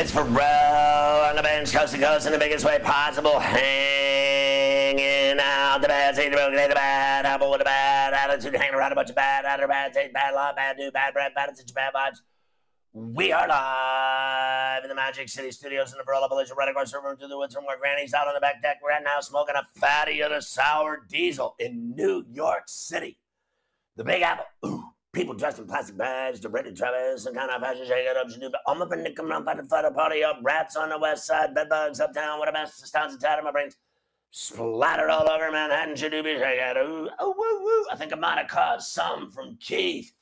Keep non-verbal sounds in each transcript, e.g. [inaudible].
It's Ferrall on the bench, coast to coast in the biggest way possible. Hanging out the bad, say the broken, the bad, apple with the bad attitude, hanging around a bunch of bad, out of bad taste, bad law, bad dude, bad bread, bad attitude, bad vibes. We are live in the Magic City Studios in the Barilla Village, right across the room to the woods from where Granny's out on the back deck. At now smoking a fatty of the sour diesel in New York City. The Big Apple. Ooh. People dressed in plastic bags, the Britney Travis, some kind of fashion shake it up, do I'm up in the come around, fight the party up, rats on the west side, bedbugs uptown, what a mess, the stones and tattered, my brains splattered all over Manhattan, should be shake it, ooh, oh, woo, woo. I think I might have caused some from Keith.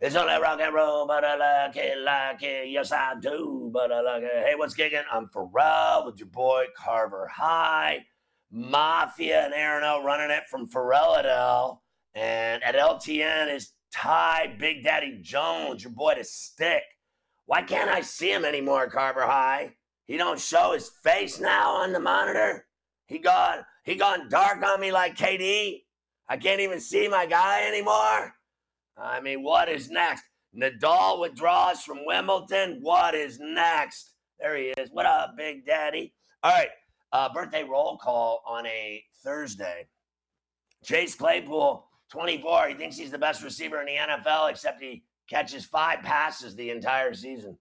It's only rock and roll, but I like it, like it, yes I do, but I like it. Hey, what's gigging? I'm Ferrall with your boy Carver High, Mafia and Aaron L running it from Ferrall and at LTN is Ty Big Daddy Jones, your boy to stick. Why can't I see him anymore, Carver High? He don't show his face now on the monitor. He gone he gone dark on me like KD. I can't even see my guy anymore. I mean, what is next? Nadal withdraws from Wimbledon. What is next? There he is. What up, Big Daddy? All right. Uh, birthday roll call on a Thursday. Chase Claypool 24. He thinks he's the best receiver in the NFL, except he catches five passes the entire season.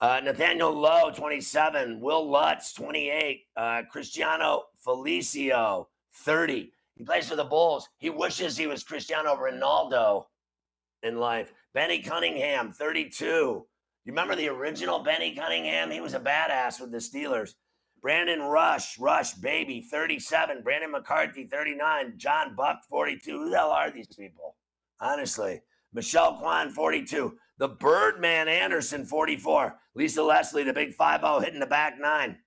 Uh, Nathaniel Lowe, 27. Wil Lutz, 28. Uh, Cristiano Felicio, 30. He plays for the Bulls. He wishes he was Cristiano Ronaldo in life. Benny Cunningham, 32. You remember the original Bennie Cunningham? He was a badass with the Steelers. Brandon Rush, Rush Baby, 37. Brandon McCarthy, 39. John Buck, 42. Who the hell are these people? Honestly. Michelle Kwan, 42. The Birdman Andersen, 44. Lisa Leslie, the big 5 0 hitting the back nine.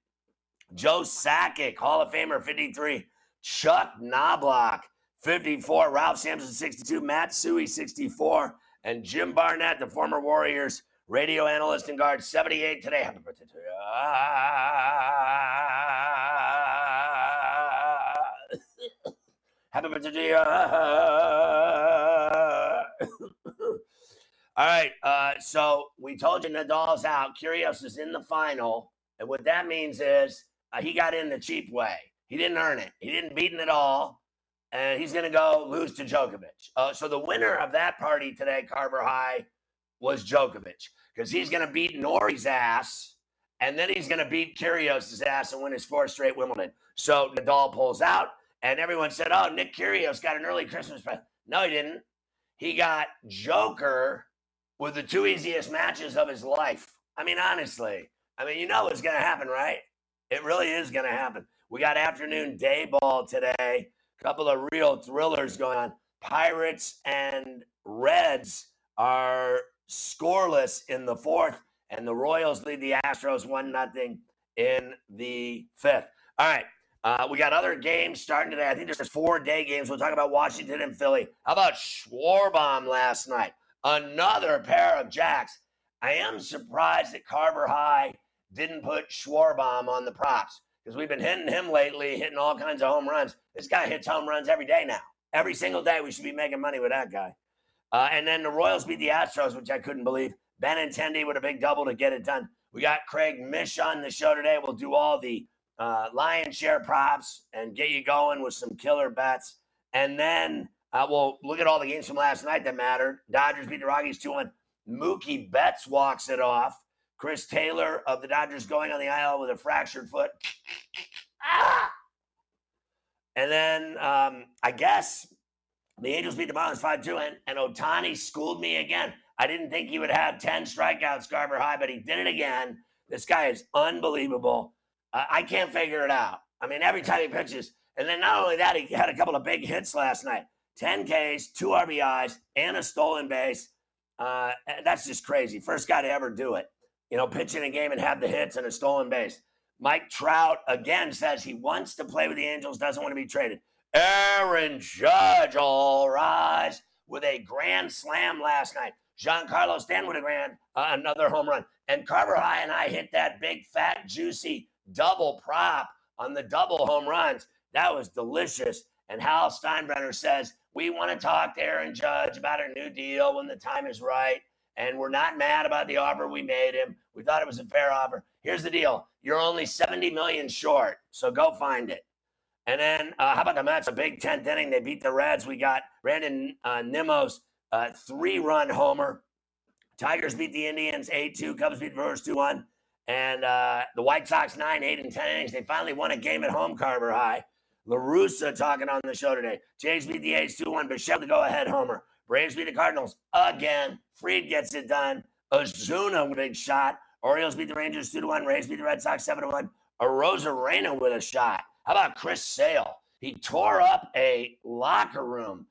Joe Sakic, Hall of Famer, 53. Chuck Knoblauch, 54. Ralph Sampson, 62. Matt Suhey, 64. And Jim Barnett, the former Warriors radio analyst and guard, 78 today. Happy birthday to you. Happy birthday to you. All right. Uh, so we told you Nadal's out. Kyrgios is in the final. And what that means is uh, he got in the cheap way. He didn't earn it. He didn't beat it all. And he's going to go lose to Djokovic. Uh, so the winner of that party today, Carver High, was Djokovic because he's going to beat Norrie's ass and then he's going to beat Kyrgios' ass and win his fourth straight Wimbledon. So Nadal pulls out, and everyone said, "Oh, Nick Kyrgios got an early Christmas present." No, he didn't. He got Joker with the two easiest matches of his life. I mean, honestly, I mean, you know what's going to happen, right? It really is going to happen. We got afternoon day ball today. A couple of real thrillers going on. Pirates and Reds are scoreless in the fourth, and the Royals lead the Astros one nothing in the fifth. All right. Uh, we got other games starting today. I think there's four day games. We'll talk about Washington and Philly. How about Schwarbomb last night? Another pair of jacks. I am surprised that Carver High didn't put Schwarbomb on the props because we've been hitting him lately, hitting all kinds of home runs. This guy hits home runs every day now. Every single day, we should be making money with that guy. Uh, and then the Royals beat the Astros, which I couldn't believe. Ben Benintendi with a big double to get it done. We got Craig Mish on the show today. We'll do all the uh, lion share props and get you going with some killer bets. And then uh, we'll look at all the games from last night that mattered. Dodgers beat the Rockies 2 1. Mookie Betts walks it off. Chris Taylor of the Dodgers going on the IL with a fractured foot. [laughs] ah! And then um, I guess the Angels beat the Marlins 5 2, and, and Ohtani schooled me again. I didn't think he would have 10 strikeouts, Garber High, but he did it again. This guy is unbelievable. Uh, I can't figure it out. I mean, every time he pitches, and then not only that, he had a couple of big hits last night 10 Ks, two RBIs, and a stolen base. Uh, that's just crazy. First guy to ever do it. You know, pitch in a game and have the hits and a stolen base. Mike Trout again says he wants to play with the Angels, doesn't want to be traded. Aaron Judge, all rise, with a grand slam last night. Giancarlo Stanton with a grand, uh, another home run. And Carver High and I hit that big, fat, juicy double prop on the double home runs. That was delicious. And Hal Steinbrenner says, We want to talk to Aaron Judge about a new deal when the time is right. And we're not mad about the offer we made him. We thought it was a fair offer. Here's the deal you're only 70 million short. So go find it. And then, uh, how about the Mets? A big 10th inning. They beat the Reds. We got Brandon uh, Nimmo's uh, three run homer. Tigers beat the Indians 8 2. Cubs beat the Brewers 2 1. And uh, the White Sox, 9, 8, and 10 innings. They finally won a game at home, Carver High. LaRussa talking on the show today. Jays beat the A's 2 1. Bichette the go ahead homer. Braves beat the Cardinals again. Fried gets it done. Ozuna with a big shot. Orioles beat the Rangers 2 1. Rays beat the Red Sox 7 1. Arozarena with a shot. How about Chris Sale? He tore up a locker room,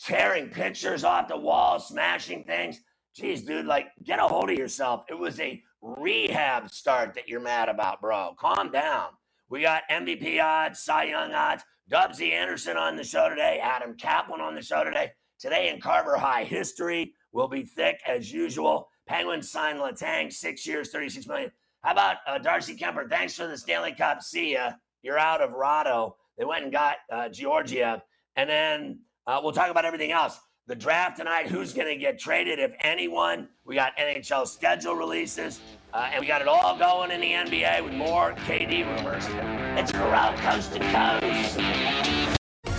tearing pictures off the wall, smashing things. Jeez, dude, like get a hold of yourself. It was a rehab start that you're mad about, bro. Calm down. We got MVP odds, Cy Young odds, Dubsy Anderson on the show today, Adam Kaplan on the show today. Today in Carver High history will be thick as usual. Penguins signed Letang, six years, 36 million. How about uh, Darcy Kuemper? Thanks for the Stanley Cup. See ya. You're out of Rado. They went and got uh, Georgiev. And then uh, we'll talk about everything else. The draft tonight, who's going to get traded, if anyone. We got NHL schedule releases. Uh, and we got it all going in the NBA with more KD rumors. It's Corral coast to coast.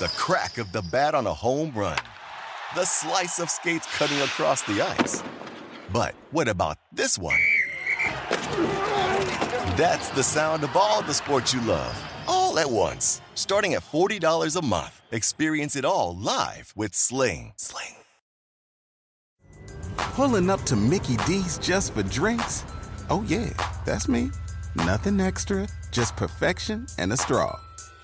The crack of the bat on a home run. The slice of skates cutting across the ice. But what about this one? That's the sound of all the sports you love, all at once. Starting at $40 a month. Experience it all live with Sling. Sling. Pulling up to Mickey D's just for drinks? Oh, yeah, that's me. Nothing extra, just perfection and a straw.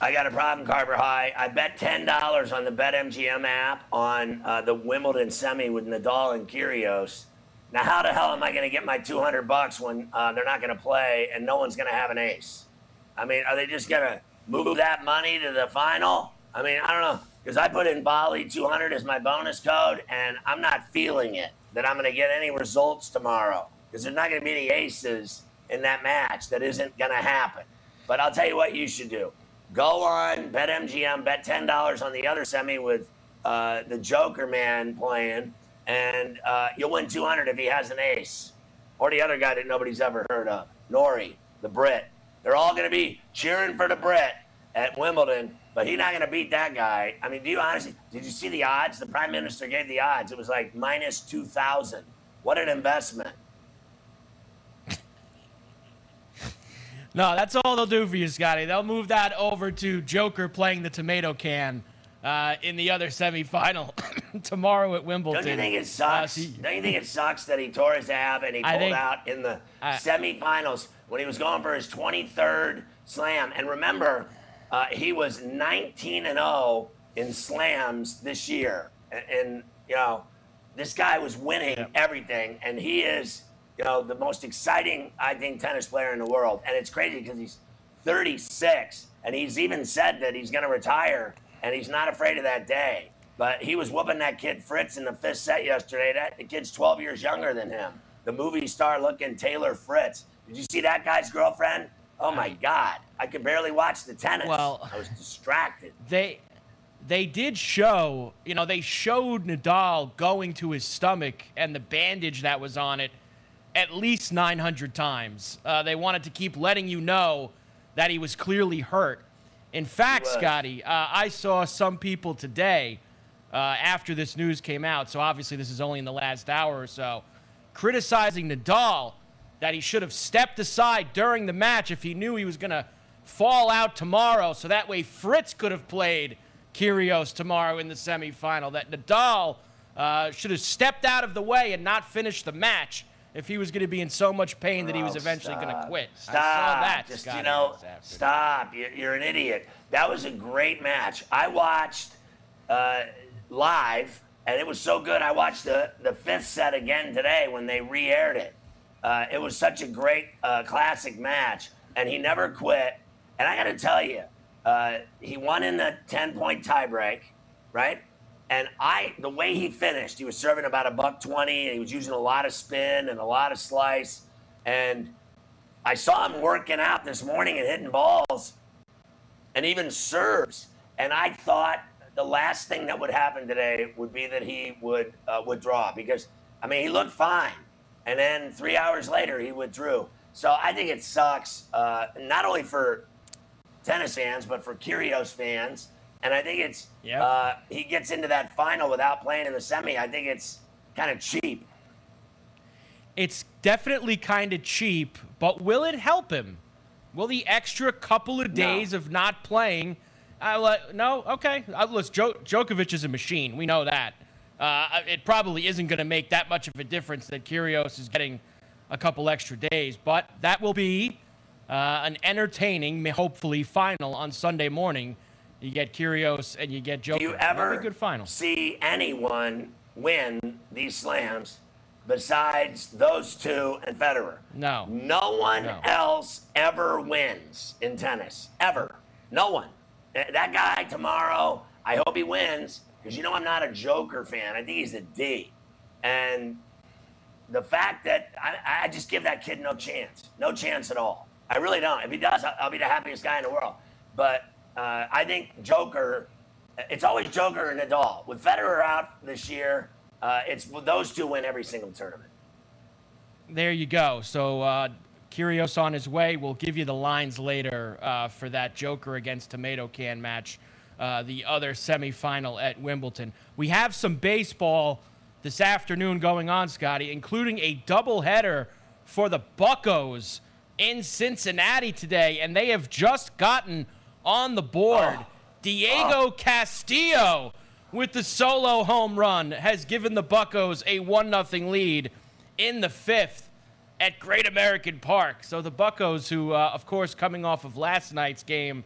I got a problem, Carver High. I bet ten dollars on the BetMGM app on uh, the Wimbledon semi with Nadal and Kyrgios, Now, how the hell am I going to get my 200 bucks when uh, they're not going to play and no one's going to have an ace? I mean, are they just going to move that money to the final? I mean, I don't know because I put in Bali 200 as my bonus code, and I'm not feeling it that I'm going to get any results tomorrow because there's not going to be any aces in that match. That isn't going to happen. But I'll tell you what you should do: go on bet MGM, bet ten dollars on the other semi with uh, the Joker man playing, and uh, you'll win 200 if he has an ace, or the other guy that nobody's ever heard of, Norrie, the Brit. They're all going to be cheering for the Brit at Wimbledon, but he's not going to beat that guy. I mean, do you honestly, did you see the odds? The prime minister gave the odds. It was like minus 2,000. What an investment. No, that's all they'll do for you, Scotty. They'll move that over to Joker playing the tomato can uh, in the other semifinal [coughs] tomorrow at Wimbledon. Don't you think it sucks? Uh, Don't you think it sucks that he tore his ab and he pulled think, out in the uh, semifinals when he was going for his 23rd slam? And remember, uh, he was 19 and 0 in slams this year, and, and you know, this guy was winning yeah. everything, and he is, you know, the most exciting I think tennis player in the world. And it's crazy because he's 36, and he's even said that he's going to retire, and he's not afraid of that day. But he was whooping that kid Fritz in the fifth set yesterday. That the kid's 12 years younger than him. The movie star looking Taylor Fritz. Did you see that guy's girlfriend? Oh my God. I could barely watch the tennis. Well, I was distracted. They they did show, you know, they showed Nadal going to his stomach and the bandage that was on it at least 900 times. Uh, they wanted to keep letting you know that he was clearly hurt. In fact, Scotty, uh, I saw some people today uh, after this news came out, so obviously this is only in the last hour or so, criticizing Nadal that he should have stepped aside during the match if he knew he was going to fall out tomorrow, so that way Fritz could have played Kyrgios tomorrow in the semifinal. That Nadal uh, should have stepped out of the way and not finished the match if he was going to be in so much pain that he was oh, eventually going to quit. Stop. I saw that. Just you know, stop. You're an idiot. That was a great match. I watched uh, live, and it was so good. I watched the the fifth set again today when they re-aired it. Uh, it was such a great uh, classic match, and he never quit. And I got to tell you, uh, he won in the 10 point tiebreak, right? And I, the way he finished, he was serving about a buck 20, and he was using a lot of spin and a lot of slice. And I saw him working out this morning and hitting balls and even serves. And I thought the last thing that would happen today would be that he would uh, withdraw because, I mean, he looked fine. And then three hours later, he withdrew. So I think it sucks, uh, not only for tennis fans, but for Kyrgios fans. And I think it's yep. uh, he gets into that final without playing in the semi. I think it's kind of cheap. It's definitely kind of cheap, but will it help him? Will the extra couple of days no. of not playing? Uh, no, okay. Uh, listen, jo- Djokovic is a machine. We know that. Uh, it probably isn't going to make that much of a difference that Kyrgios is getting a couple extra days, but that will be uh, an entertaining, hopefully, final on Sunday morning. You get Kyrgios and you get Joker. Do you ever good final. see anyone win these slams besides those two and Federer? No. No one no. else ever wins in tennis. Ever. No one. That guy tomorrow, I hope he wins because you know I'm not a Joker fan. I think he's a D. And the fact that I, I just give that kid no chance, no chance at all. I really don't. If he does, I'll be the happiest guy in the world. But uh, I think Joker, it's always Joker and Nadal. With Federer out this year, uh, it's those two win every single tournament. There you go. So uh, Kyrgios on his way. We'll give you the lines later uh, for that Joker against Tomato Can match, uh, the other semifinal at Wimbledon. We have some baseball this afternoon going on, Scotty, including a doubleheader for the Buckos in Cincinnati today, and they have just gotten on the board. Oh. Diego oh. Castillo with the solo home run has given the Buckos a 1 0 lead in the fifth at Great American Park. So the Buckos, who, uh, of course, coming off of last night's game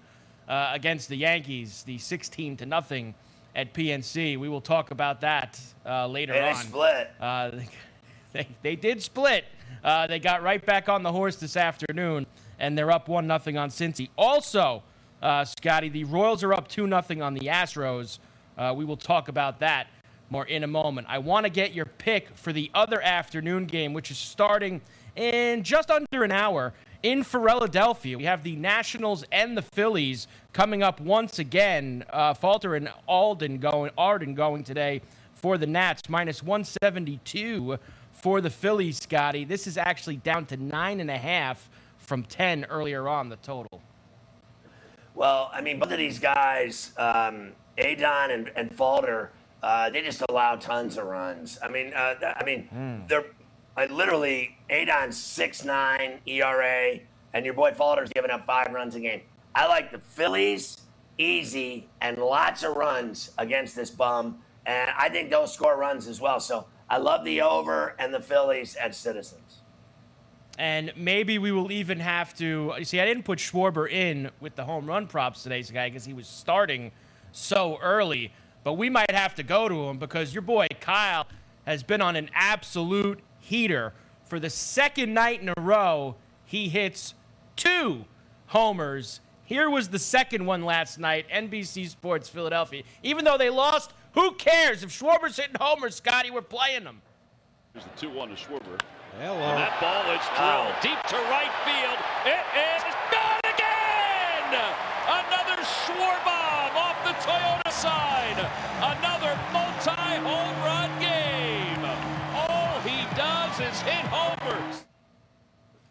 uh, against the Yankees, the 16 to nothing at PNC. We will talk about that uh, later and on. Split. Uh, [laughs] they, they did split. Uh, they got right back on the horse this afternoon, and they're up 1 0 on Cincy. Also, uh, Scotty, the Royals are up 2 0 on the Astros. Uh, we will talk about that more in a moment. I want to get your pick for the other afternoon game, which is starting in just under an hour in Philadelphia. We have the Nationals and the Phillies coming up once again. Uh, Falter and Alden going, Arden going today for the Nats, minus 172 for the Phillies, Scotty. This is actually down to nine and a half from 10 earlier on the total. Well, I mean, both of these guys, um, Adon and, and Falter, uh, they just allow tons of runs. I mean, uh, I mean, mm. they're I literally Adon's six nine ERA, and your boy Falter's giving up five runs a game. I like the Phillies easy and lots of runs against this bum, and I think they'll score runs as well. So I love the over and the Phillies at Citizens. And maybe we will even have to. You see, I didn't put Schwarber in with the home run props today's guy because he was starting so early. But we might have to go to him because your boy Kyle has been on an absolute heater. For the second night in a row, he hits two homers. Here was the second one last night, NBC Sports Philadelphia. Even though they lost, who cares? If Schwarber's hitting homers, Scotty, we're playing them. Here's the 2 1 to Schwarber. Hello. And that ball is drilled deep to right field. It is gone again! Another Schwarbomb off the Toyota side. Another multi home run game. All he does is hit homers.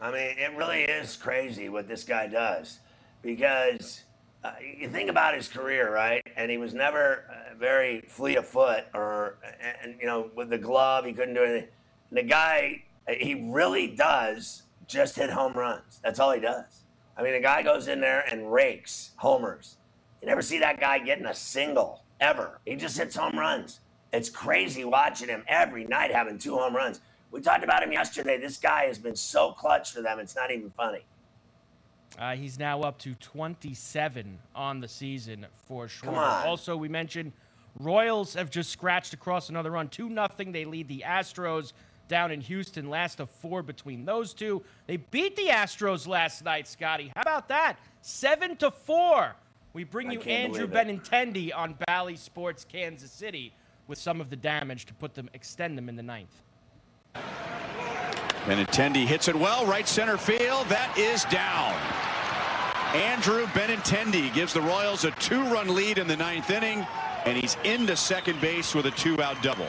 I mean, it really is crazy what this guy does because uh, you think about his career, right? And he was never uh, very fleet of foot or, and, you know, with the glove, he couldn't do anything. And the guy he really does just hit home runs. That's all he does. I mean, the guy goes in there and rakes homers. You never see that guy getting a single ever. He just hits home runs. It's crazy watching him every night having two home runs. We talked about him yesterday. This guy has been so clutch for them, it's not even funny. Uh, he's now up to 27 on the season for sure. Also, we mentioned Royals have just scratched across another run. 2 nothing. They lead the Astros down in Houston. Last of four between those two. They beat the Astros last night, Scotty. How about that? Seven to four. We bring you Andrew Benintendi on Bally Sports Kansas City with some of the damage to put them extend them in the ninth. Benintendi hits it well, right center field. That is down. Andrew Benintendi gives the Royals a two-run lead in the ninth inning, and he's into second base with a two-out double.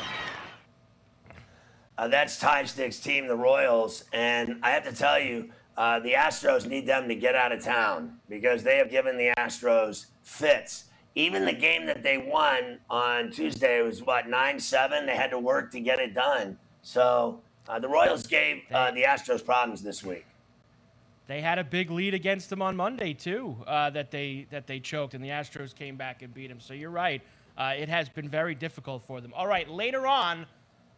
Uh, that's Ty Stick's team, the Royals. And I have to tell you, uh, the Astros need them to get out of town because they have given the Astros fits. Even the game that they won on Tuesday was what, 9 7? They had to work to get it done. So uh, the Royals gave uh, the Astros problems this week. They had a big lead against them on Monday too. Uh, that they that they choked, and the Astros came back and beat them. So you're right. Uh, it has been very difficult for them. All right, later on,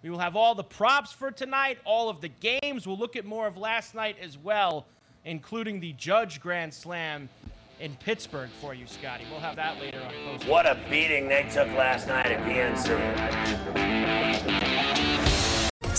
we will have all the props for tonight, all of the games. We'll look at more of last night as well, including the Judge Grand Slam in Pittsburgh for you, Scotty. We'll have that later on. Post- what a beating they took last night at PNC.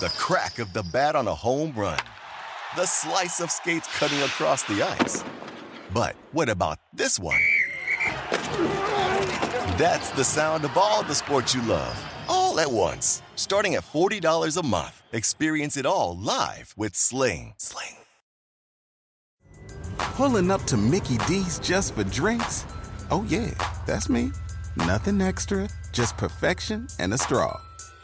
the crack of the bat on a home run, the slice of skates cutting across the ice. But what about this one? That's the sound of all the sports you love all at once. Starting at $40 a month, experience it all live with Sling. Sling. Pulling up to Mickey D's just for drinks? Oh, yeah, that's me. Nothing extra, just perfection and a straw.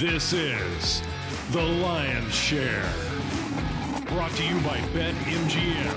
This is The Lion's Share. Brought to you by BetMGM.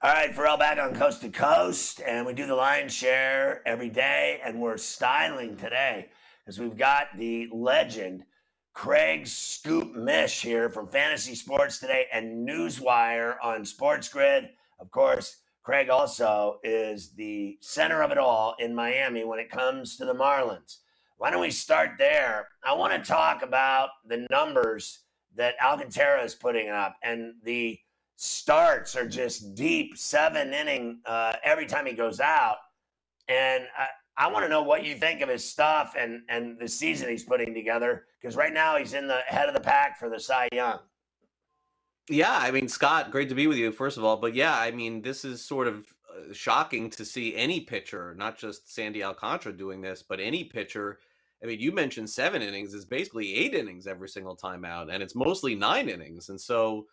All right, Ferrall back on Coast to Coast, and we do the lion's share every day, and we're styling today because we've got the legend Craig Scoop Mish here from Fantasy Sports Today and Newswire on Sports Grid. Of course, Craig also is the center of it all in Miami when it comes to the Marlins. Why don't we start there? I want to talk about the numbers that Alcantara is putting up and the starts are just deep, seven inning uh, every time he goes out. And I, I want to know what you think of his stuff and and the season he's putting together because right now he's in the head of the pack for the Cy Young. Yeah, I mean, Scott, great to be with you, first of all. But yeah, I mean, this is sort of shocking to see any pitcher, not just Sandy Alcantara doing this, but any pitcher. I mean, you mentioned seven innings is basically eight innings every single time out, and it's mostly nine innings. And so,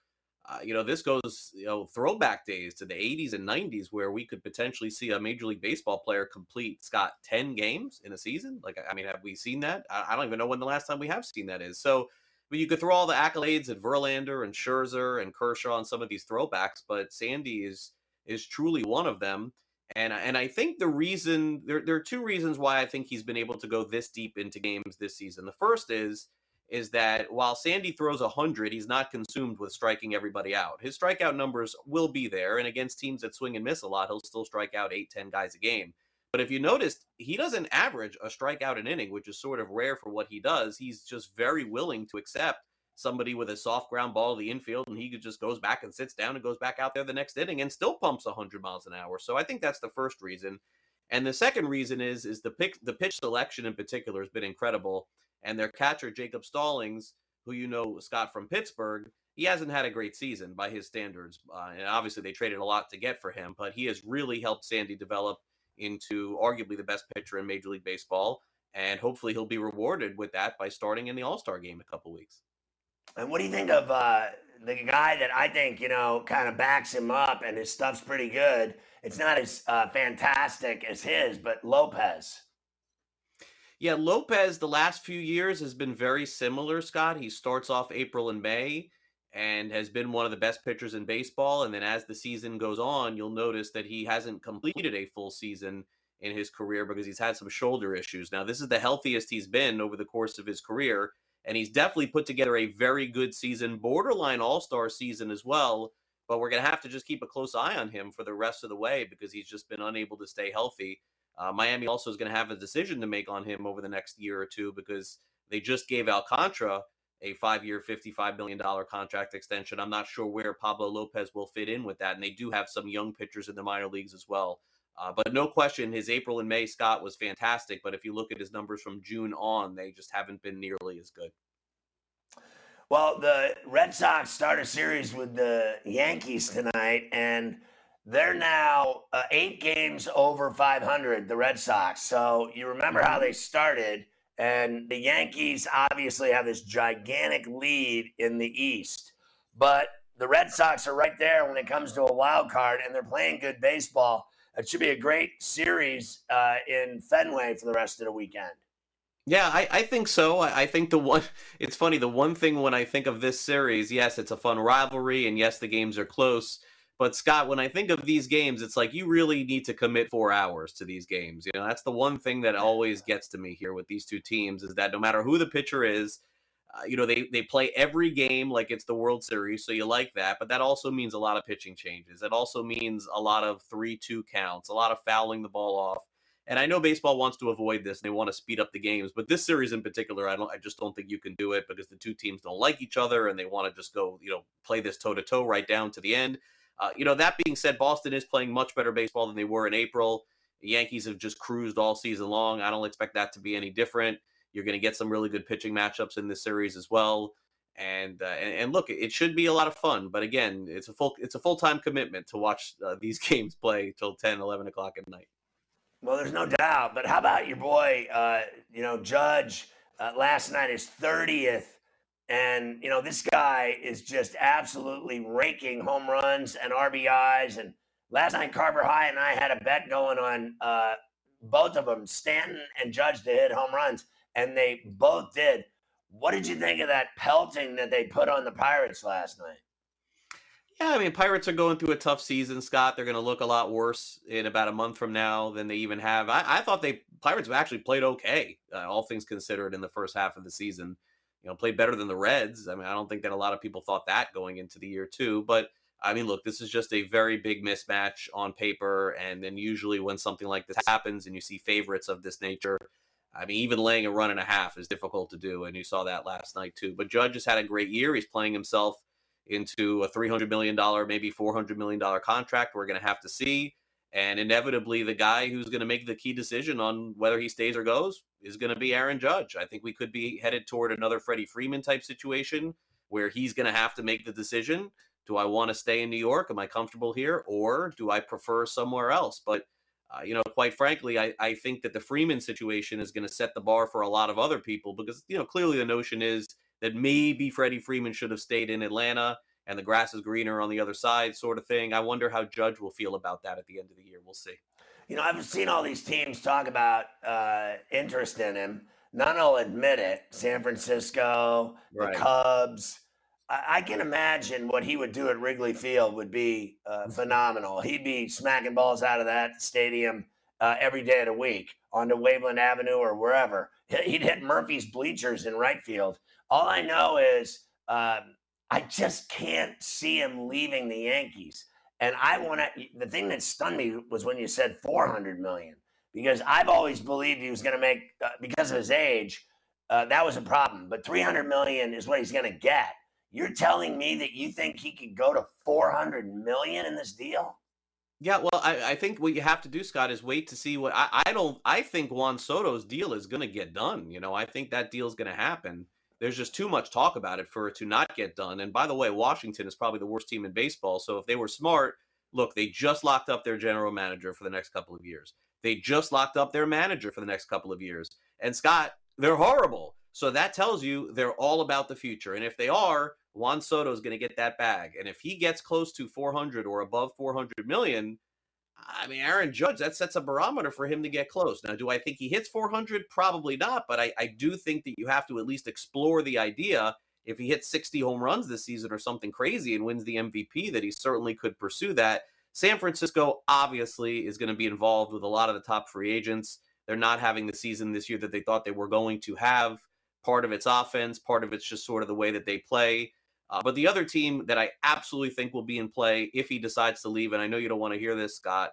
uh, you know, this goes, you know, throwback days to the 80s and 90s where we could potentially see a Major League Baseball player complete, Scott, 10 games in a season. Like, I mean, have we seen that? I, I don't even know when the last time we have seen that is. So, but you could throw all the accolades at Verlander and Scherzer and Kershaw on some of these throwbacks, but Sandy is is truly one of them. And and I think the reason there there are two reasons why I think he's been able to go this deep into games this season. The first is is that while Sandy throws 100, he's not consumed with striking everybody out. His strikeout numbers will be there, and against teams that swing and miss a lot, he'll still strike out 8, 10 guys a game. But if you noticed, he doesn't average a strikeout an inning, which is sort of rare for what he does. He's just very willing to accept somebody with a soft ground ball to the infield, and he just goes back and sits down and goes back out there the next inning and still pumps 100 miles an hour. So I think that's the first reason. And the second reason is is the pick the pitch selection in particular has been incredible and their catcher Jacob Stallings, who you know Scott from Pittsburgh, he hasn't had a great season by his standards, uh, and obviously they traded a lot to get for him, but he has really helped Sandy develop into arguably the best pitcher in Major League Baseball, and hopefully he'll be rewarded with that by starting in the All Star game a couple weeks. And what do you think of uh, the guy that I think you know kind of backs him up, and his stuff's pretty good? It's not as uh, fantastic as his, but Lopez. Yeah, Lopez the last few years has been very similar, Scott. He starts off April and May and has been one of the best pitchers in baseball. And then as the season goes on, you'll notice that he hasn't completed a full season in his career because he's had some shoulder issues. Now, this is the healthiest he's been over the course of his career. And he's definitely put together a very good season, borderline all star season as well. But we're going to have to just keep a close eye on him for the rest of the way because he's just been unable to stay healthy. Uh, Miami also is going to have a decision to make on him over the next year or two because they just gave Alcantara a five-year, $55 million contract extension. I'm not sure where Pablo Lopez will fit in with that, and they do have some young pitchers in the minor leagues as well. Uh, but no question, his April and May Scott was fantastic. But if you look at his numbers from June on, they just haven't been nearly as good. Well, the Red Sox start a series with the Yankees tonight, and they're now uh, eight games over 500, the Red Sox. So you remember how they started, and the Yankees obviously have this gigantic lead in the East. But the Red Sox are right there when it comes to a wild card, and they're playing good baseball. It should be a great series uh, in Fenway for the rest of the weekend. Yeah, I, I think so. I, I think the one, [laughs] it's funny, the one thing when I think of this series, yes, it's a fun rivalry, and yes, the games are close but Scott, when I think of these games, it's like you really need to commit four hours to these games. You know, that's the one thing that always gets to me here with these two teams is that no matter who the pitcher is, uh, you know, they they play every game like it's the World Series, so you like that. But that also means a lot of pitching changes. It also means a lot of three-two counts, a lot of fouling the ball off. And I know baseball wants to avoid this and they want to speed up the games, but this series in particular, I don't I just don't think you can do it because the two teams don't like each other and they want to just go, you know, play this toe to toe right down to the end. Uh, you know, that being said, Boston is playing much better baseball than they were in April. The Yankees have just cruised all season long. I don't expect that to be any different. You're going to get some really good pitching matchups in this series as well. And, uh, and, and look, it should be a lot of fun. But again, it's a full it's a full time commitment to watch uh, these [laughs] games play till 10, 11 o'clock at night. Well, there's no doubt. But how about your boy, uh, you know, Judge? Uh, last night is 30th. And, you know, this guy is just absolutely raking home runs and RBIs. And last night, Carver High and I had a bet going on uh, both of them, Stanton and Judge, to hit home runs. And they both did. What did you think of that pelting that they put on the Pirates last night? Yeah, I mean, Pirates are going through a tough season, Scott. They're going to look a lot worse in about a month from now than they even have. I, I thought they Pirates have actually played okay, uh, all things considered, in the first half of the season. You know, played better than the Reds. I mean, I don't think that a lot of people thought that going into the year too. But I mean, look, this is just a very big mismatch on paper, and then usually when something like this happens and you see favorites of this nature, I mean, even laying a run and a half is difficult to do, and you saw that last night too. But Judge has had a great year. He's playing himself into a $300 million, maybe $400 million contract. We're going to have to see. And inevitably, the guy who's going to make the key decision on whether he stays or goes is going to be Aaron Judge. I think we could be headed toward another Freddie Freeman type situation where he's going to have to make the decision do I want to stay in New York? Am I comfortable here? Or do I prefer somewhere else? But, uh, you know, quite frankly, I, I think that the Freeman situation is going to set the bar for a lot of other people because, you know, clearly the notion is that maybe Freddie Freeman should have stayed in Atlanta and the grass is greener on the other side, sort of thing. I wonder how Judge will feel about that at the end of the year. We'll see. You know, I've seen all these teams talk about uh, interest in him. None will admit it. San Francisco, Right. the Cubs. I, can imagine what he would do at Wrigley Field would be uh, [laughs] phenomenal. He'd be smacking balls out of that stadium uh, every day of the week onto Waveland Avenue or wherever. He- He'd hit Murphy's bleachers in right field. All I know is um, I just can't see him leaving the Yankees. And I want to. The thing that stunned me was when you said 400 million, because I've always believed he was going to make uh, because of his age. Uh, that was a problem, but 300 million is what he's going to get. You're telling me that you think he could go to 400 million in this deal? Yeah, well, I, I think what you have to do, Scott, is wait to see what I, I don't. I think Juan Soto's deal is going to get done. You know, I think that deal is going to happen. There's just too much talk about it for it to not get done. And by the way, Washington is probably the worst team in baseball. So if they were smart, look, they just locked up their general manager for the next couple of years. They just locked up their manager for the next couple of years. And Scott, they're horrible. So that tells you they're all about the future. And if they are, Juan Soto is going to get that bag. And if he gets close to 400 or above 400 million, I mean, Aaron Judge, that sets a barometer for him to get close. Now, do I think he hits 400? Probably not, but I, I do think that you have to at least explore the idea. If he hits 60 home runs this season or something crazy and wins the MVP, that he certainly could pursue that. San Francisco obviously is going to be involved with a lot of the top free agents. They're not having the season this year that they thought they were going to have. Part of it's offense, part of it's just sort of the way that they play. Uh, but the other team that I absolutely think will be in play if he decides to leave, and I know you don't want to hear this, Scott,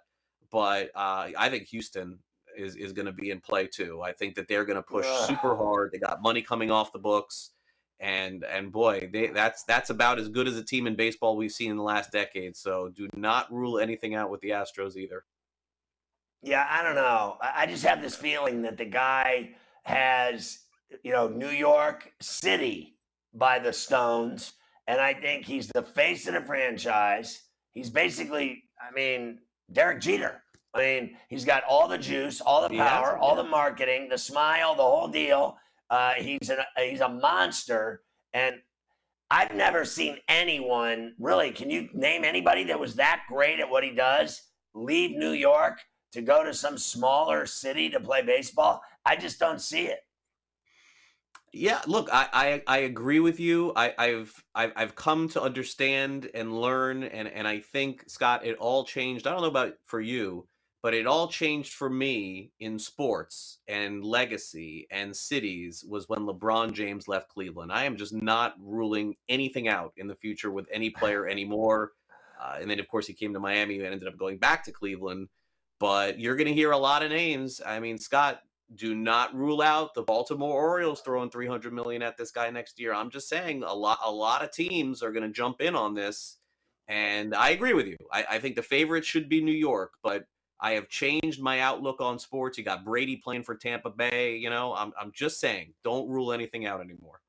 but uh, I think Houston is is going to be in play too. I think that they're going to push Ugh. super hard. They got money coming off the books, and and boy, they, that's that's about as good as a team in baseball we've seen in the last decade. So do not rule anything out with the Astros either. Yeah, I don't know. I just have this feeling that the guy has, you know, New York City by the Stones, and I think he's the face of the franchise. He's basically, I mean, Derek Jeter. I mean, he's got all the juice, all the power, all the marketing, the smile, the whole deal. Uh, he's an, he's a monster, and I've never seen anyone really. Can you name anybody that was that great at what he does? Leave New York to go to some smaller city to play baseball? I just don't see it. Yeah, look, I, I, I agree with you. I, I've, I've I've come to understand and learn, and and I think Scott, it all changed. I don't know about for you, but it all changed for me in sports and legacy and cities was when LeBron James left Cleveland. I am just not ruling anything out in the future with any player anymore. Uh, and then, of course, he came to Miami and ended up going back to Cleveland. but you're going to hear a lot of names. I mean, Scott, do not rule out the Baltimore Orioles throwing 300 million at this guy next year. I'm just saying a lot a lot of teams are going to jump in on this and I agree with you. I, I think the favorite should be New York, but I have changed my outlook on sports. You got Brady playing for Tampa Bay, you know. I'm I'm just saying, don't rule anything out anymore.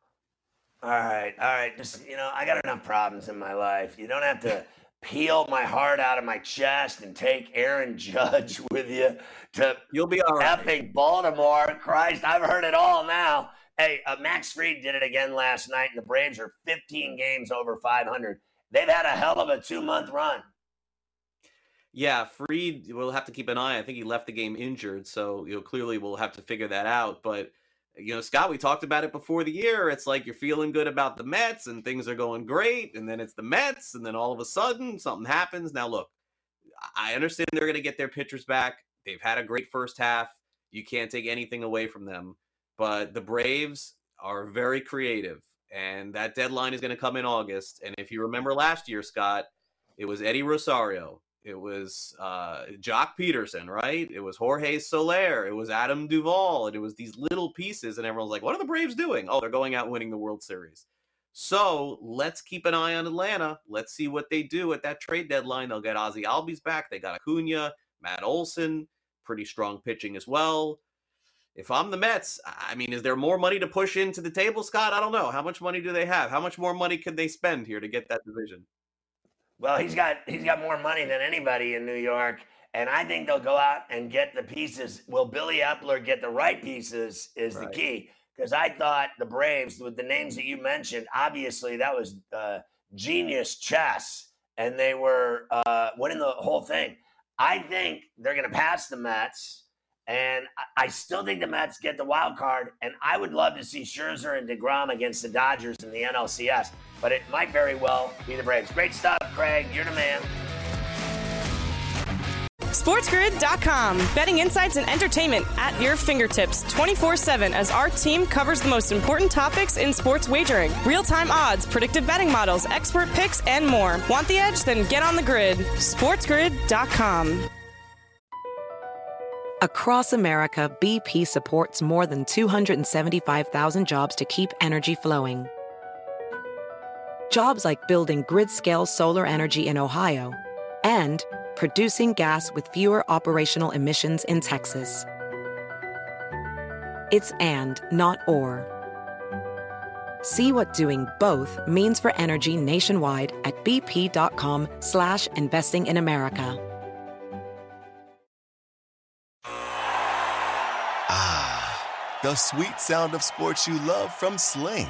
All right, all right. Just you know, I got enough problems in my life. You don't have to peel my heart out of my chest and take Aaron [laughs] Judge with you to you'll be all right. effing Baltimore. Christ, I've heard it all now. Hey, uh, Max Fried did it again last night, and the Braves are 15 games over 500. They've had a hell of a two month run. Yeah, Fried, we'll have to keep an eye. I think he left the game injured, so you know clearly we'll have to figure that out. But you know, Scott, we talked about it before the year. It's like you're feeling good about the Mets and things are going great, and then it's the Mets, and then all of a sudden something happens. Now, look, I understand they're going to get their pitchers back. They've had a great first half. You can't take anything away from them. But the Braves are very creative, and that deadline is going to come in August. And if you remember last year, Scott, it was Eddie Rosario, it was uh, Joc Pederson, right? It was Jorge Soler. It was Adam Duvall. And it was these little pieces. And everyone's like, what are the Braves doing? Oh, they're going out winning the World Series. So let's keep an eye on Atlanta. Let's see what they do at that trade deadline. They'll get Ozzie Albies back. They got Acuna, Matt Olson, pretty strong pitching as well. If I'm the Mets, I mean, is there more money to push into the table, Scott? I don't know. How much money do they have? How much more money could they spend here to get that division? Well, he's got he's got more money than anybody in New York, and I think they'll go out and get the pieces. Will Billy Eppler get the right pieces? Is right. the key because I thought the Braves with the names that you mentioned, obviously that was uh, genius chess, and they were uh, winning the whole thing. I think they're going to pass the Mets. And I still think the Mets get the wild card. And I would love to see Scherzer and DeGrom against the Dodgers in the NLCS. But it might very well be the Braves. Great stuff, Craig. You're the man. SportsGrid.com. Betting insights and entertainment at your fingertips 24 7 as our team covers the most important topics in sports wagering real time odds, predictive betting models, expert picks, and more. Want the edge? Then get on the grid. SportsGrid.com. Across America, BP supports more than 275,000 jobs to keep energy flowing. Jobs like building grid scale solar energy in Ohio and producing gas with fewer operational emissions in Texas. It's and, not or. See what doing both means for energy nationwide at bp.com slash investing in America. Ah, the sweet sound of sports you love from Sling.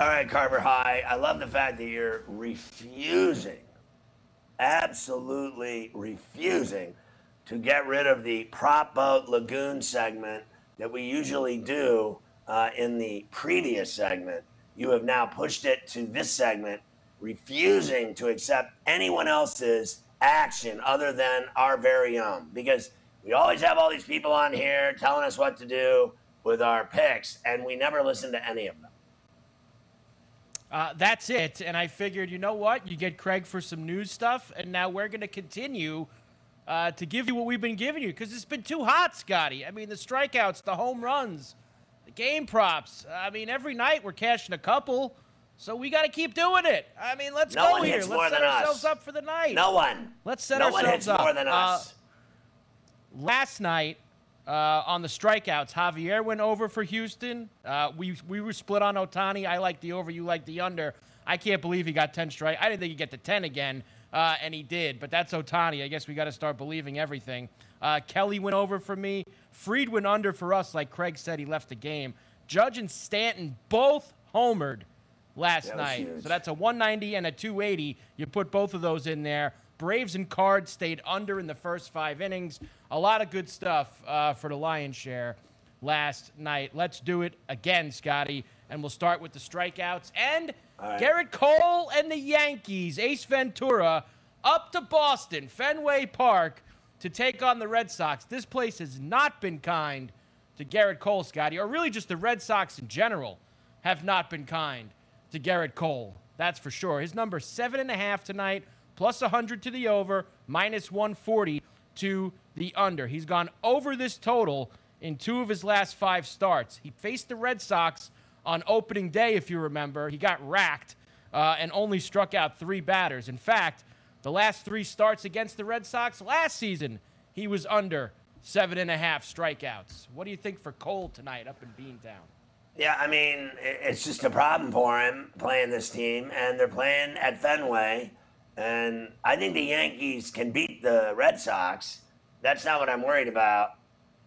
All right, Carver High. I love the fact that you're refusing, absolutely refusing to get rid of the prop boat lagoon segment that we usually do uh, in the previous segment. You have now pushed it to this segment, refusing to accept anyone else's action other than our very own. Because we always have all these people on here telling us what to do with our picks, and we never listen to any of them. Uh, that's it. And I figured, you know what? You get Craig for some news stuff, and now we're going to continue uh, to give you what we've been giving you because it's been too hot, Scotty. I mean, the strikeouts, the home runs, the game props. I mean, every night we're cashing a couple. So we got to keep doing it. I mean, let's No go here. let's set ourselves us. up for the night. No one. Let's set no ourselves up. No one hits up. more than Uh, us. last night uh, on the strikeouts, Javier went over for Houston. Uh, we we were split on Ohtani. I like the over. You like the under. I can't believe he got 10 strike. I didn't think he'd get to 10 again, uh, and he did. But that's Ohtani. I guess we got to start believing everything. Uh, Kelly went over for me. Fried went under for us, like Craig said. He left the game. Judge and Stanton both homered last night. huge. So that's a 190 and a 280. You put both of those in there. Braves and Cards stayed under in the first five innings. A lot of good stuff uh, for the Lion share last night. Let's do it again, Scotty. And we'll start with the strikeouts. And Gerrit Cole and the Yankees, Ace Ventura, up to Boston, Fenway Park, to take on the Red Sox. This place has not been kind to Gerrit Cole, Scotty, or really just the Red Sox in general have not been kind to Gerrit Cole. That's for sure. His number seven and a half tonight, plus 100 to the over, minus 140 to the under. He's gone over this total in two of his last five starts. He faced the Red Sox on opening day, if you remember. He got racked uh, and only struck out three batters. In fact, the last three starts against the Red Sox last season, he was under seven and a half strikeouts. What do you think for Cole tonight up in Beantown? Yeah, I mean, it's just a problem for him playing this team, and they're playing at Fenway. And I think the Yankees can beat the Red Sox. That's not what I'm worried about.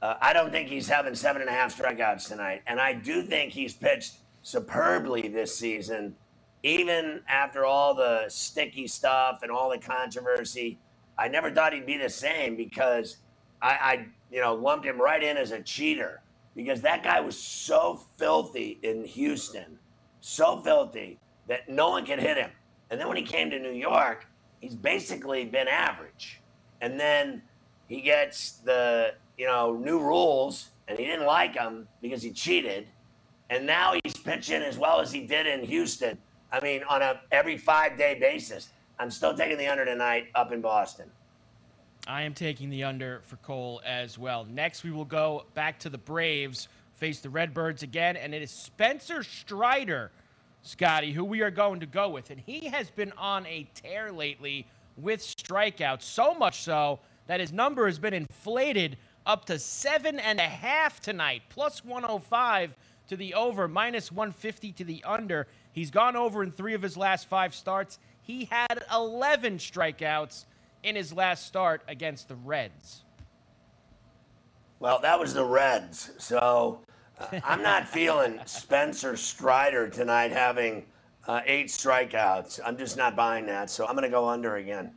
Uh, I don't think he's having seven and a half strikeouts tonight. And I do think he's pitched superbly this season, even after all the sticky stuff and all the controversy. I never thought he'd be the same because I, I you know, lumped him right in as a cheater because that guy was so filthy in Houston, so filthy that no one could hit him. And then when he came to New York, he's basically been average. And then he gets the you know new rules, and he didn't like them because he cheated. And now he's pitching as well as he did in Houston. I mean, on a every five day basis. I'm still taking the under tonight up in Boston. I am taking the under for Cole as well. Next, we will go back to the Braves, face the Redbirds again, and it is Spencer Strider, Scotty, who we are going to go with. And he has been on a tear lately with strikeouts, so much so that his number has been inflated up to seven and a half tonight, plus 105 to the over, minus 150 to the under. He's gone over in three of his last five starts. He had 11 strikeouts in his last start against the Reds. Well, that was the Reds. So [laughs] I'm not feeling Spencer Strider tonight having uh, eight strikeouts. I'm just not buying that. So I'm going to go under again.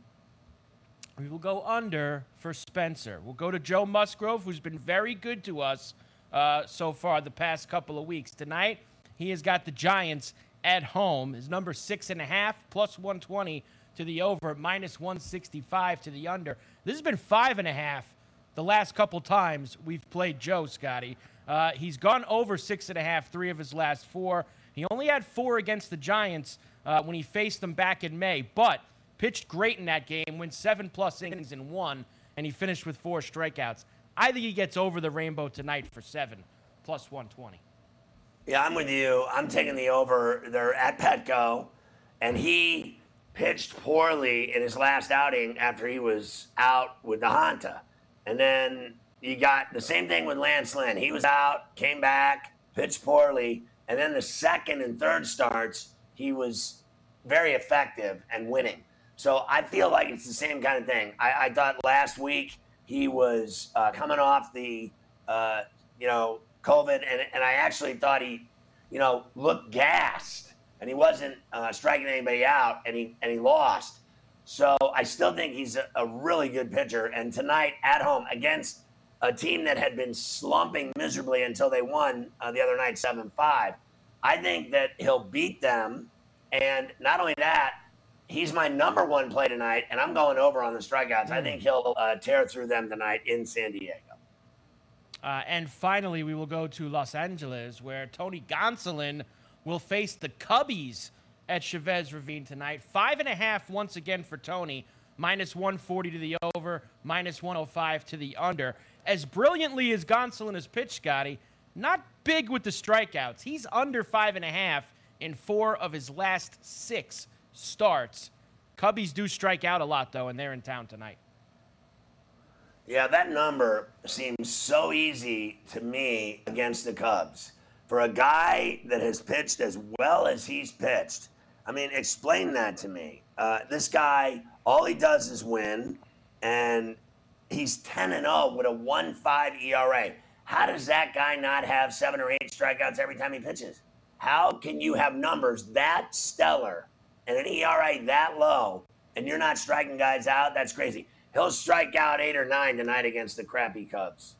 We will go under for Spencer. We'll go to Joe Musgrove, who's been very good to us uh, so far the past couple of weeks. Tonight, he has got the Giants at home. His number six and a half, plus 120 to the over, minus 165 to the under. This has been five and a half the last couple times we've played Joe, Scotty. Uh, he's gone over six and a half, three of his last four. He only had four against the Giants uh, when he faced them back in May, but pitched great in that game, went seven plus innings and won, and he finished with four strikeouts. I think he gets over the rainbow tonight for seven, plus 120. Yeah, I'm with you. I'm taking the over. They're at Petco, and he pitched poorly in his last outing after he was out with the Honta. And then you got the same thing with Lance Lynn. He was out, came back, pitched poorly, and then the second and third starts, he was very effective and winning. So I feel like it's the same kind of thing. I, I thought last week he was uh, coming off the, uh, you know, COVID, and, and I actually thought he, you know, looked gassed, and he wasn't uh, striking anybody out, and he and he lost. So I still think he's a, a really good pitcher. And tonight at home against a team that had been slumping miserably until they won uh, the other night 7 5, I think that he'll beat them. And not only that, he's my number one play tonight, and I'm going over on the strikeouts. I think he'll uh, tear through them tonight in San Diego. Uh, and finally, we will go to Los Angeles, where Tony Gonsolin will face the Cubbies at Chavez Ravine tonight. Five and a half once again for Tony, minus 140 to the over, minus 105 to the under. As brilliantly as Gonsolin has pitched, Scotty, not big with the strikeouts. He's under five and a half in four of his last six starts. Cubbies do strike out a lot, though, and they're in town tonight. Yeah, that number seems so easy to me against the Cubs. For a guy that has pitched as well as he's pitched, I mean, explain that to me. Uh, this guy, all he does is win, and he's 10 and 0 with a 1 5 ERA. How does that guy not have seven or eight strikeouts every time he pitches? How can you have numbers that stellar and an ERA that low and you're not striking guys out? That's crazy. He'll strike out eight or nine tonight against the crappy Cubs.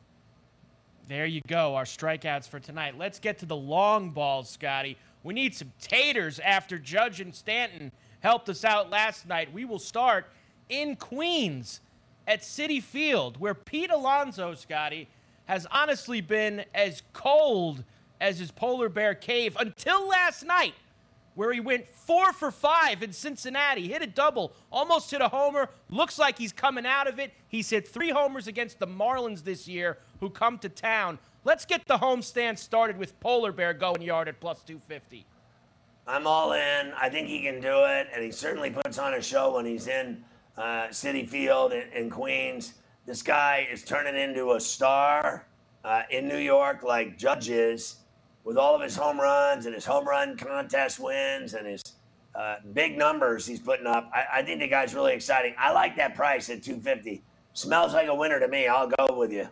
There you go, our strikeouts for tonight. Let's get to the long balls, Scotty. We need some taters after Judge and Stanton helped us out last night. We will start in Queens at Citi Field, where Pete Alonso, Scotty, has honestly been as cold as his polar bear cave until last night, where he went four for five in Cincinnati, hit a double, almost hit a homer. Looks like he's coming out of it. He's hit three homers against the Marlins this year, who come to town. Let's get the homestand started with Polar Bear going yard at plus 250. I'm all in. I think he can do it, and he certainly puts on a show when he's in uh, Citi Field in, in Queens. This guy is turning into a star uh, in New York, like Judge is, with all of his home runs and his home run contest wins and his uh, big numbers he's putting up. I, I, think the guy's really exciting. I like that price at 250. Smells like a winner to me. I'll go with you.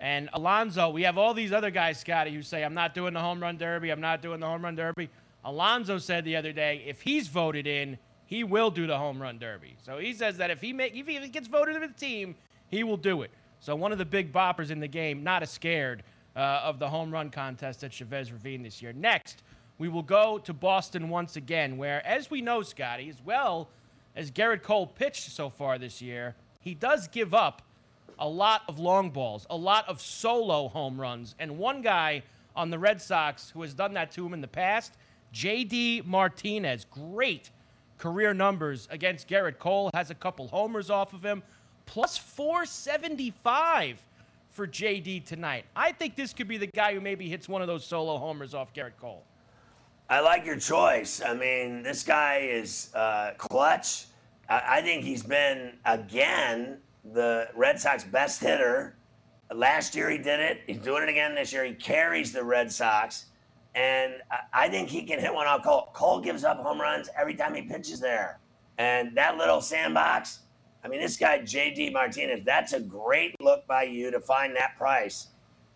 And Alonso, we have all these other guys, Scotty, who say, I'm not doing the home run derby. I'm not doing the home run derby. Alonso said the other day, if he's voted in, he will do the home run derby. So he says that if he make if he gets voted into the team, he will do it. So one of the big boppers in the game, not as scared uh, of the home run contest at Chavez Ravine this year. Next, we will go to Boston once again, where, as we know, Scotty, as well as Gerrit Cole pitched so far this year, he does give up a lot of long balls, a lot of solo home runs. And one guy on the Red Sox who has done that to him in the past, JD Martinez, great career numbers against Gerrit Cole, has a couple homers off of him, plus 475 for JD tonight. I think this could be the guy who maybe hits one of those solo homers off Gerrit Cole. I like your choice. I mean, this guy is uh, clutch. I, I think he's been, again, the Red Sox best hitter. Last year he did it. He's doing it again this year. He carries the Red Sox. And I think he can hit one out Cole. Cole gives up home runs every time he pitches there. And that little sandbox, I mean, this guy, JD Martinez, that's a great look by you to find that price.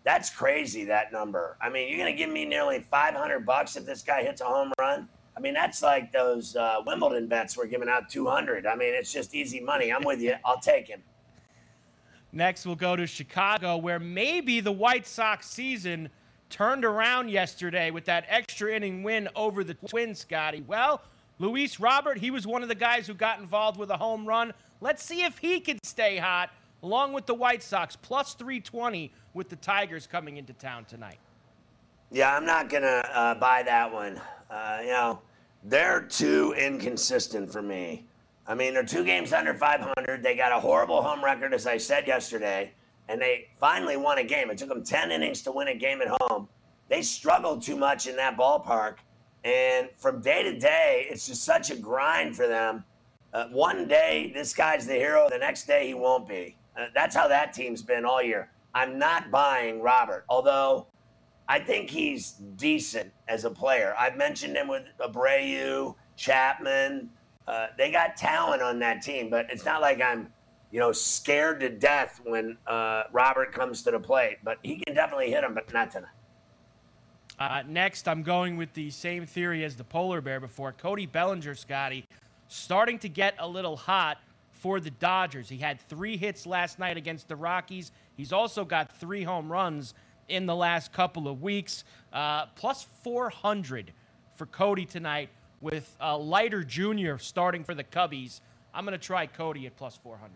That's crazy, that number. I mean, you're going to give me nearly 500 bucks if this guy hits a home run? I mean, that's like those uh, Wimbledon bets we're giving out 200. I mean, it's just easy money. I'm with you. I'll take him. Next, we'll go to Chicago, where maybe the White Sox season turned around yesterday with that extra inning win over the Twins, Scotty. Well, Luis Robert, he was one of the guys who got involved with a home run. Let's see if he can stay hot, along with the White Sox, plus 320 with the Tigers coming into town tonight. Yeah, I'm not going to uh, buy that one. Uh, you know, they're too inconsistent for me. I mean, they're two games under 500. They got a horrible home record, as I said yesterday, and they finally won a game. It took them 10 innings to win a game at home. They struggled too much in that ballpark. And from day to day, it's just such a grind for them. Uh, one day, this guy's the hero. The next day, he won't be. Uh, that's how that team's been all year. I'm not buying Robert, although I think he's decent as a player. I've mentioned him with Abreu, Chapman. Uh, they got talent on that team, but it's not like I'm, you know, scared to death when uh, Robert comes to the plate. But he can definitely hit him, but not tonight. Uh, next, I'm going with the same theory as the polar bear before. Cody Bellinger, Scotty, starting to get a little hot for the Dodgers. He had three hits last night against the Rockies. He's also got three home runs in the last couple of weeks. Uh, plus 400 for Cody tonight with uh, Leiter Jr. starting for the Cubbies. I'm going to try Cody at plus 400.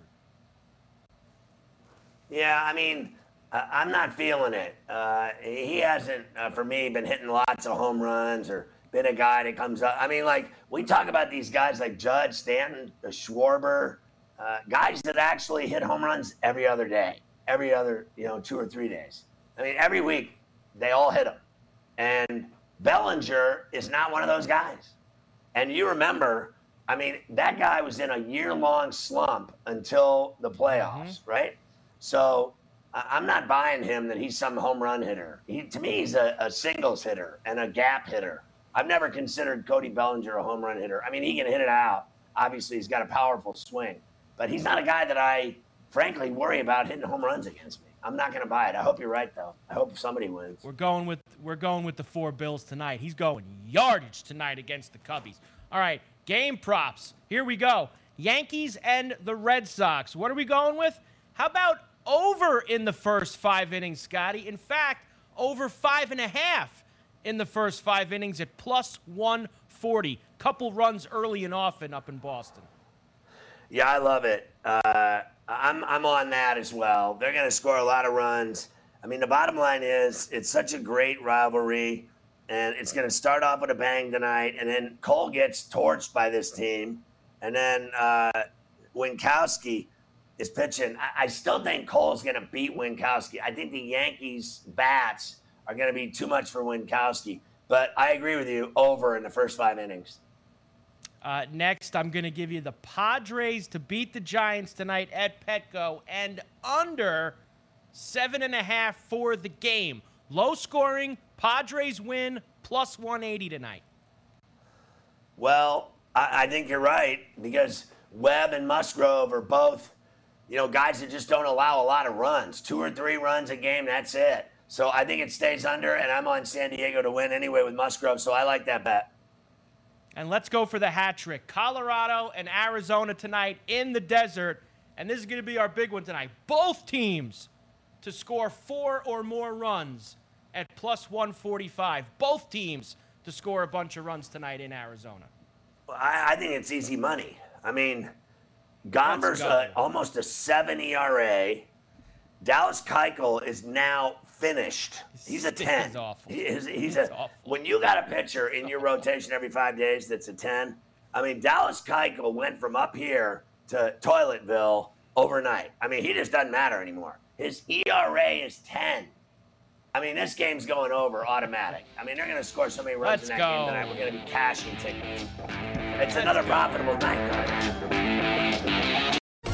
Yeah, I mean, uh, I'm not feeling it. Uh, he hasn't, uh, for me, been hitting lots of home runs or been a guy that comes up. I mean, like, we talk about these guys like Judge, Stanton, uh, Schwarber, uh, guys that actually hit home runs every other day, every other, you know, two or three days. I mean, every week they all hit them. And Bellinger is not one of those guys. And you remember, I mean, that guy was in a year long slump until the playoffs, mm-hmm. right? So I'm not buying him that he's some home run hitter. He, to me, he's a, a, singles hitter and a gap hitter. I've never considered Cody Bellinger a home run hitter. I mean, he can hit it out. Obviously, he's got a powerful swing, but he's not a guy that I, frankly, worry about hitting home runs against me. I'm not going to buy it. I hope you're right, though. I hope somebody wins. We're going with we're going with the four Bills tonight. He's going yardage tonight against the Cubbies. All right, game props. Here we go. Yankees and the Red Sox. What are we going with? How about over in the first five innings, Scotty? In fact, over five and a half in the first five innings at plus 140. Couple runs early and often up in Boston. Yeah, I love it. Uh, I'm I'm on that as well. They're going to score a lot of runs. I mean, the bottom line is it's such a great rivalry, and it's going to start off with a bang tonight, and then Cole gets torched by this team, and then uh, Winckowski is pitching. I, I still think Cole's going to beat Winckowski. I think the Yankees bats are going to be too much for Winckowski. but I agree with you. Over in the first five innings. Uh, next, I'm going to give you the Padres to beat the Giants tonight at Petco and under seven and a half for the game. Low scoring, Padres win plus 180 tonight. Well, I, I think you're right because Webb and Musgrove are both, you know, guys that just don't allow a lot of runs. Two or three runs a game, that's it. So I think it stays under, and I'm on San Diego to win anyway with Musgrove, so I like that bet. And let's go for the hat trick. Colorado and Arizona tonight in the desert. And this is going to be our big one tonight. Both teams to score four or more runs at plus 145. Both teams to score a bunch of runs tonight in Arizona. Well, I, I think it's easy money. I mean, Gomber's a, almost a 7 ERA. Dallas Keuchel is now finished. He's a 10. He's awful. He's, he's a, awful. When you got a pitcher in your rotation every five days that's a 10, I mean, Dallas Keuchel went from up here to Toiletville overnight. I mean, he just doesn't matter anymore. His ERA is 10. I mean, this game's going over automatic. I mean, they're going to score so many runs Let's in that go. game tonight. We're going to be cashing tickets. It's another profitable night, guys.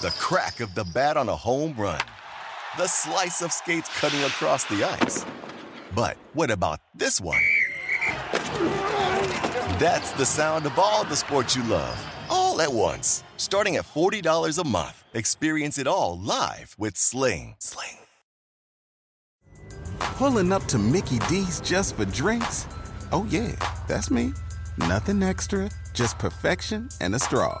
the crack of the bat on a home run, the slice of skates cutting across the ice. But what about this one? That's the sound of all the sports you love, all at once. Starting at $40 a month, experience it all live with Sling. Sling. Pulling up to Mickey D's just for drinks? Oh, yeah, that's me. Nothing extra, just perfection and a straw.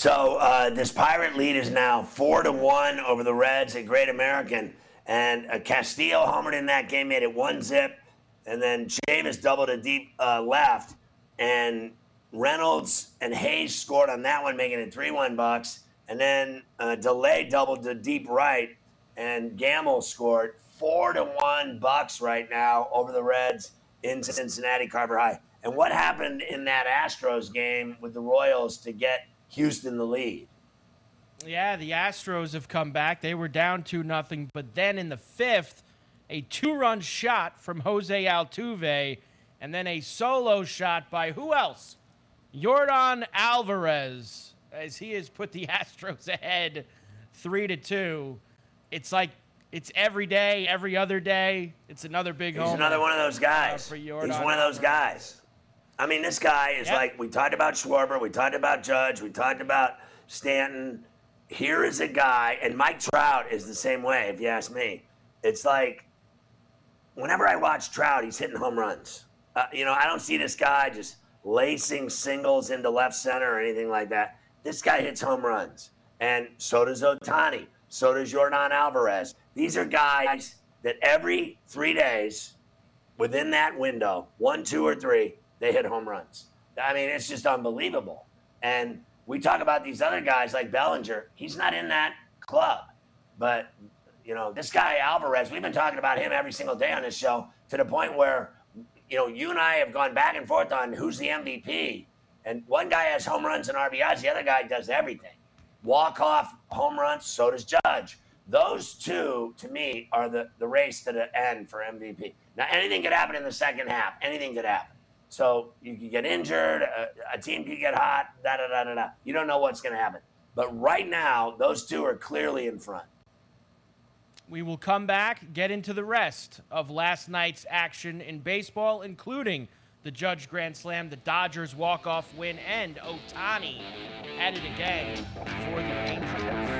So uh, this Pirate lead is now four to one over the Reds at Great American, and uh, Castillo homered in that game, made it one zip, and then Chavis doubled a deep uh, left, and Reynolds and Hayes scored on that one, making it three one Bucks, and then uh, Delay doubled to deep right, and Gamel scored four to one Bucks right now over the Reds, in Cincinnati, Carver High. And what happened in that Astros game with the Royals to get Houston the lead? Yeah, the Astros have come back. They were down 2 nothing, but then in the fifth, a two run shot from Jose Altuve, and then a solo shot by who else? Yordan Alvarez, as he has put the [laughs] Astros ahead 3 to 2. It's like it's every day, every other day. It's another big He's home. He's another one of those guys. for He's one of those guys. I mean, this guy is Yep. like we talked about Schwarber, we talked about Judge, we talked about Stanton. Here is a guy, and Mike Trout is the same way. If you ask me, it's like whenever I watch Trout, he's hitting home runs. Uh, you know, I don't see this guy just lacing singles into left center or anything like that. This guy hits home runs, and so does Ohtani. So does Yordan Alvarez. These are guys that every three days, within that window, one, two, or three, they hit home runs. I mean, it's just unbelievable. And we talk about these other guys like Bellinger. He's not in that club, but you know, this guy Alvarez, we've been talking about him every single day on this show to the point where, you know, you and I have gone back and forth on who's the MVP. And one guy has home runs and RBIs, the other guy does everything. Walk off home runs, so does Judge. Those two, to me, are the, the race to the end for MVP. Now, anything could happen in the second half. Anything could happen. So you can get injured, a, a team can get hot, da da da da da. You don't know what's going to happen. But right now, those two are clearly in front. We will come back, get into the rest of last night's action in baseball, including the Judge Grand Slam, the Dodgers walk-off win, and Ohtani at it again for the Angels.